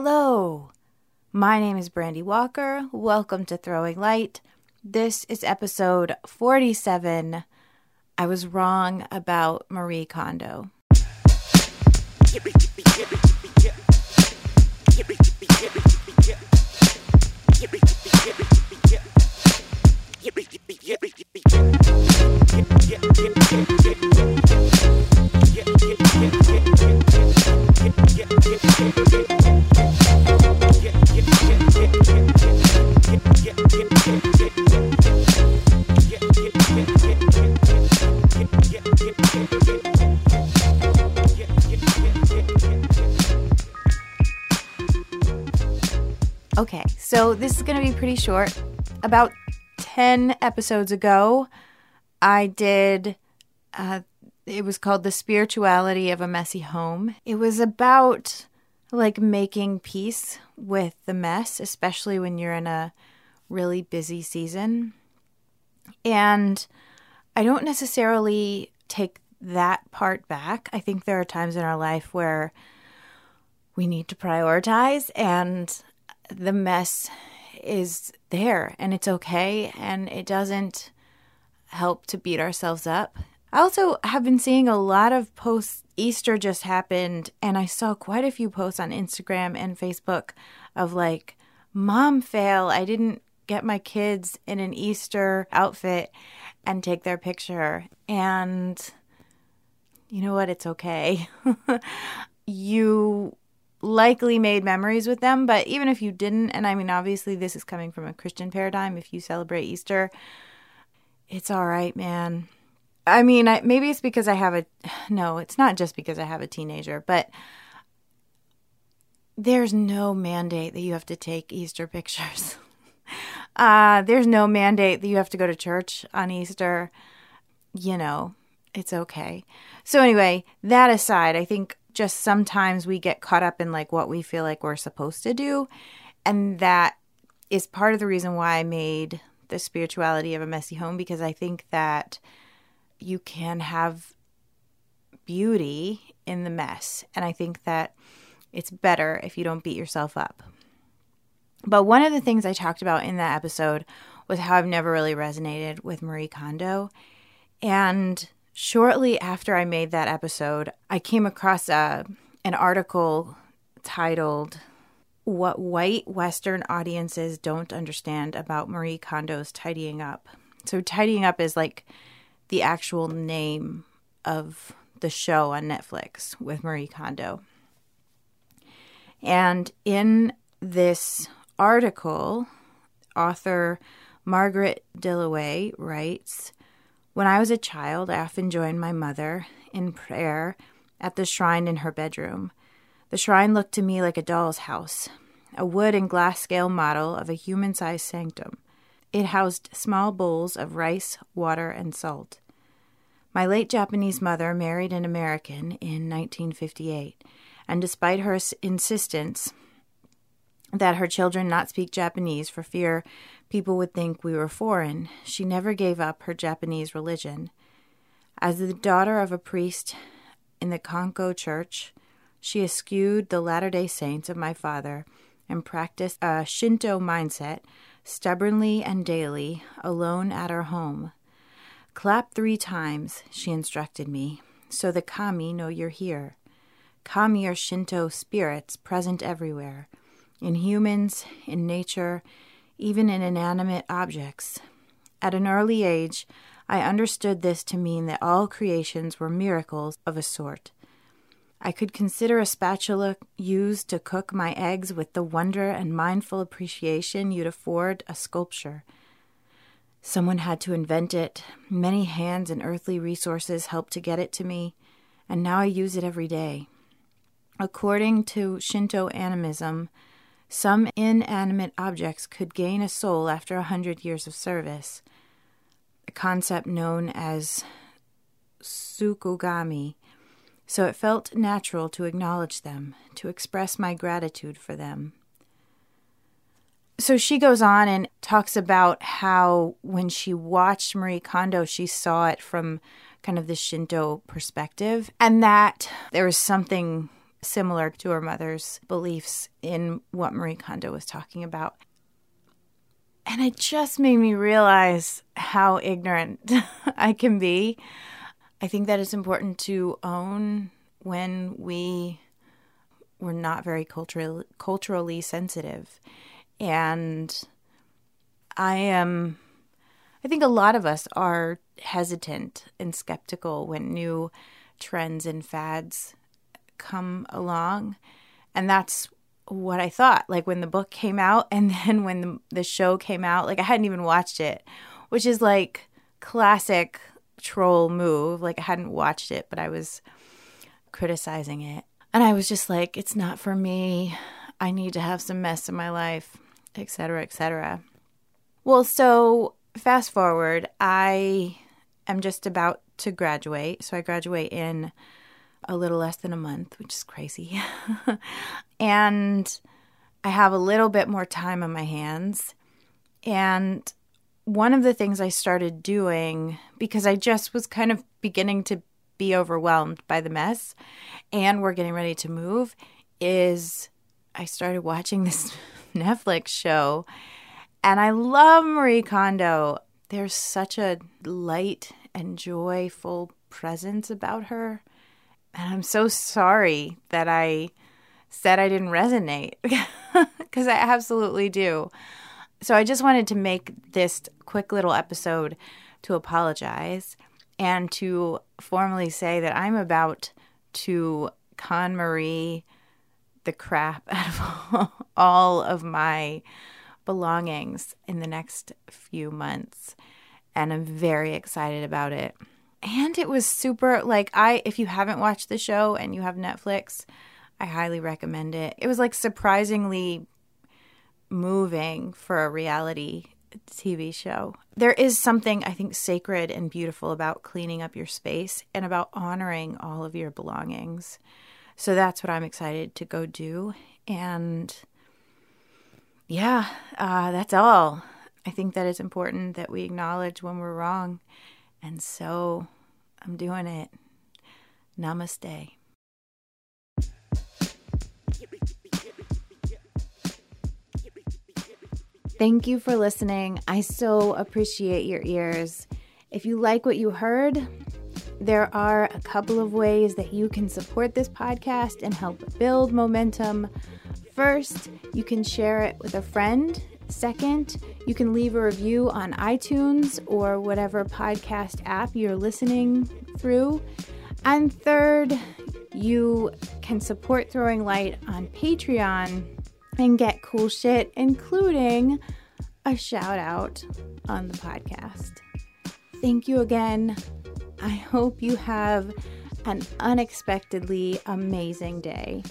Hello, my name is Brandy Walker. Welcome to Throwing Light. This is episode 47. I was wrong about Marie Kondo. Okay, so this is going to be pretty short. About 10 episodes ago, I did, uh, it was called The Spirituality of a Messy Home. It was about like making peace with the mess, especially when you're in a really busy season. And I don't necessarily take that part back. I think there are times in our life where we need to prioritize and the mess is there and it's okay and it doesn't help to beat ourselves up. I also have been seeing a lot of posts. Easter just happened, and I saw quite a few posts on Instagram and Facebook of like, Mom fail. I didn't get my kids in an Easter outfit and take their picture. And you know what? It's okay. you likely made memories with them, but even if you didn't, and I mean, obviously, this is coming from a Christian paradigm, if you celebrate Easter, it's all right, man. I mean, I, maybe it's because I have a, no, it's not just because I have a teenager, but there's no mandate that you have to take Easter pictures. uh, there's no mandate that you have to go to church on Easter. You know, it's okay. So, anyway, that aside, I think just sometimes we get caught up in like what we feel like we're supposed to do. And that is part of the reason why I made the spirituality of a messy home because I think that you can have beauty in the mess. And I think that it's better if you don't beat yourself up. But one of the things I talked about in that episode was how I've never really resonated with Marie Kondo. And shortly after I made that episode, I came across a, an article titled What White Western Audiences Don't Understand About Marie Kondo's Tidying Up. So, Tidying Up is like the actual name of the show on Netflix with Marie Kondo. And in this article, author Margaret Dilloway writes when I was a child, I often joined my mother in prayer at the shrine in her bedroom. The shrine looked to me like a doll's house, a wood and glass scale model of a human sized sanctum. It housed small bowls of rice, water, and salt. My late Japanese mother married an American in 1958, and despite her insistence that her children not speak Japanese for fear people would think we were foreign, she never gave up her Japanese religion. As the daughter of a priest in the Konko church, she eschewed the Latter day Saints of my father and practiced a Shinto mindset stubbornly and daily, alone at her home. Clap three times, she instructed me, so the kami know you're here. Kami are Shinto spirits present everywhere in humans, in nature, even in inanimate objects. At an early age, I understood this to mean that all creations were miracles of a sort. I could consider a spatula used to cook my eggs with the wonder and mindful appreciation you'd afford a sculpture. Someone had to invent it. Many hands and earthly resources helped to get it to me, and now I use it every day. According to Shinto animism, some inanimate objects could gain a soul after a hundred years of service, a concept known as tsukugami, so it felt natural to acknowledge them, to express my gratitude for them. So she goes on and talks about how when she watched Marie Kondo, she saw it from kind of the Shinto perspective, and that there was something similar to her mother's beliefs in what Marie Kondo was talking about. And it just made me realize how ignorant I can be. I think that it's important to own when we were not very culturally culturally sensitive. And I am I think a lot of us are hesitant and skeptical when new trends and fads come along. And that's what I thought. Like when the book came out and then when the, the show came out, like I hadn't even watched it, which is like classic troll move. Like I hadn't watched it, but I was criticizing it. And I was just like, it's not for me. I need to have some mess in my life, etc., etc. Well, so fast forward, I am just about to graduate. So I graduate in a little less than a month, which is crazy. and I have a little bit more time on my hands. And one of the things I started doing, because I just was kind of beginning to be overwhelmed by the mess and we're getting ready to move, is I started watching this Netflix show. And I love Marie Kondo. There's such a light and joyful presence about her. And I'm so sorry that I said I didn't resonate because I absolutely do. So I just wanted to make this quick little episode to apologize and to formally say that I'm about to KonMari the crap out of all of my belongings in the next few months. And I'm very excited about it. And it was super like I if you haven't watched the show and you have Netflix, I highly recommend it. It was like surprisingly moving for a reality TV show. There is something I think sacred and beautiful about cleaning up your space and about honoring all of your belongings. So that's what I'm excited to go do. And yeah, uh, that's all. I think that it's important that we acknowledge when we're wrong. And so I'm doing it. Namaste. Thank you for listening. I so appreciate your ears. If you like what you heard, there are a couple of ways that you can support this podcast and help build momentum. First, you can share it with a friend. Second, you can leave a review on iTunes or whatever podcast app you're listening through. And third, you can support Throwing Light on Patreon and get cool shit, including a shout out on the podcast. Thank you again. I hope you have an unexpectedly amazing day.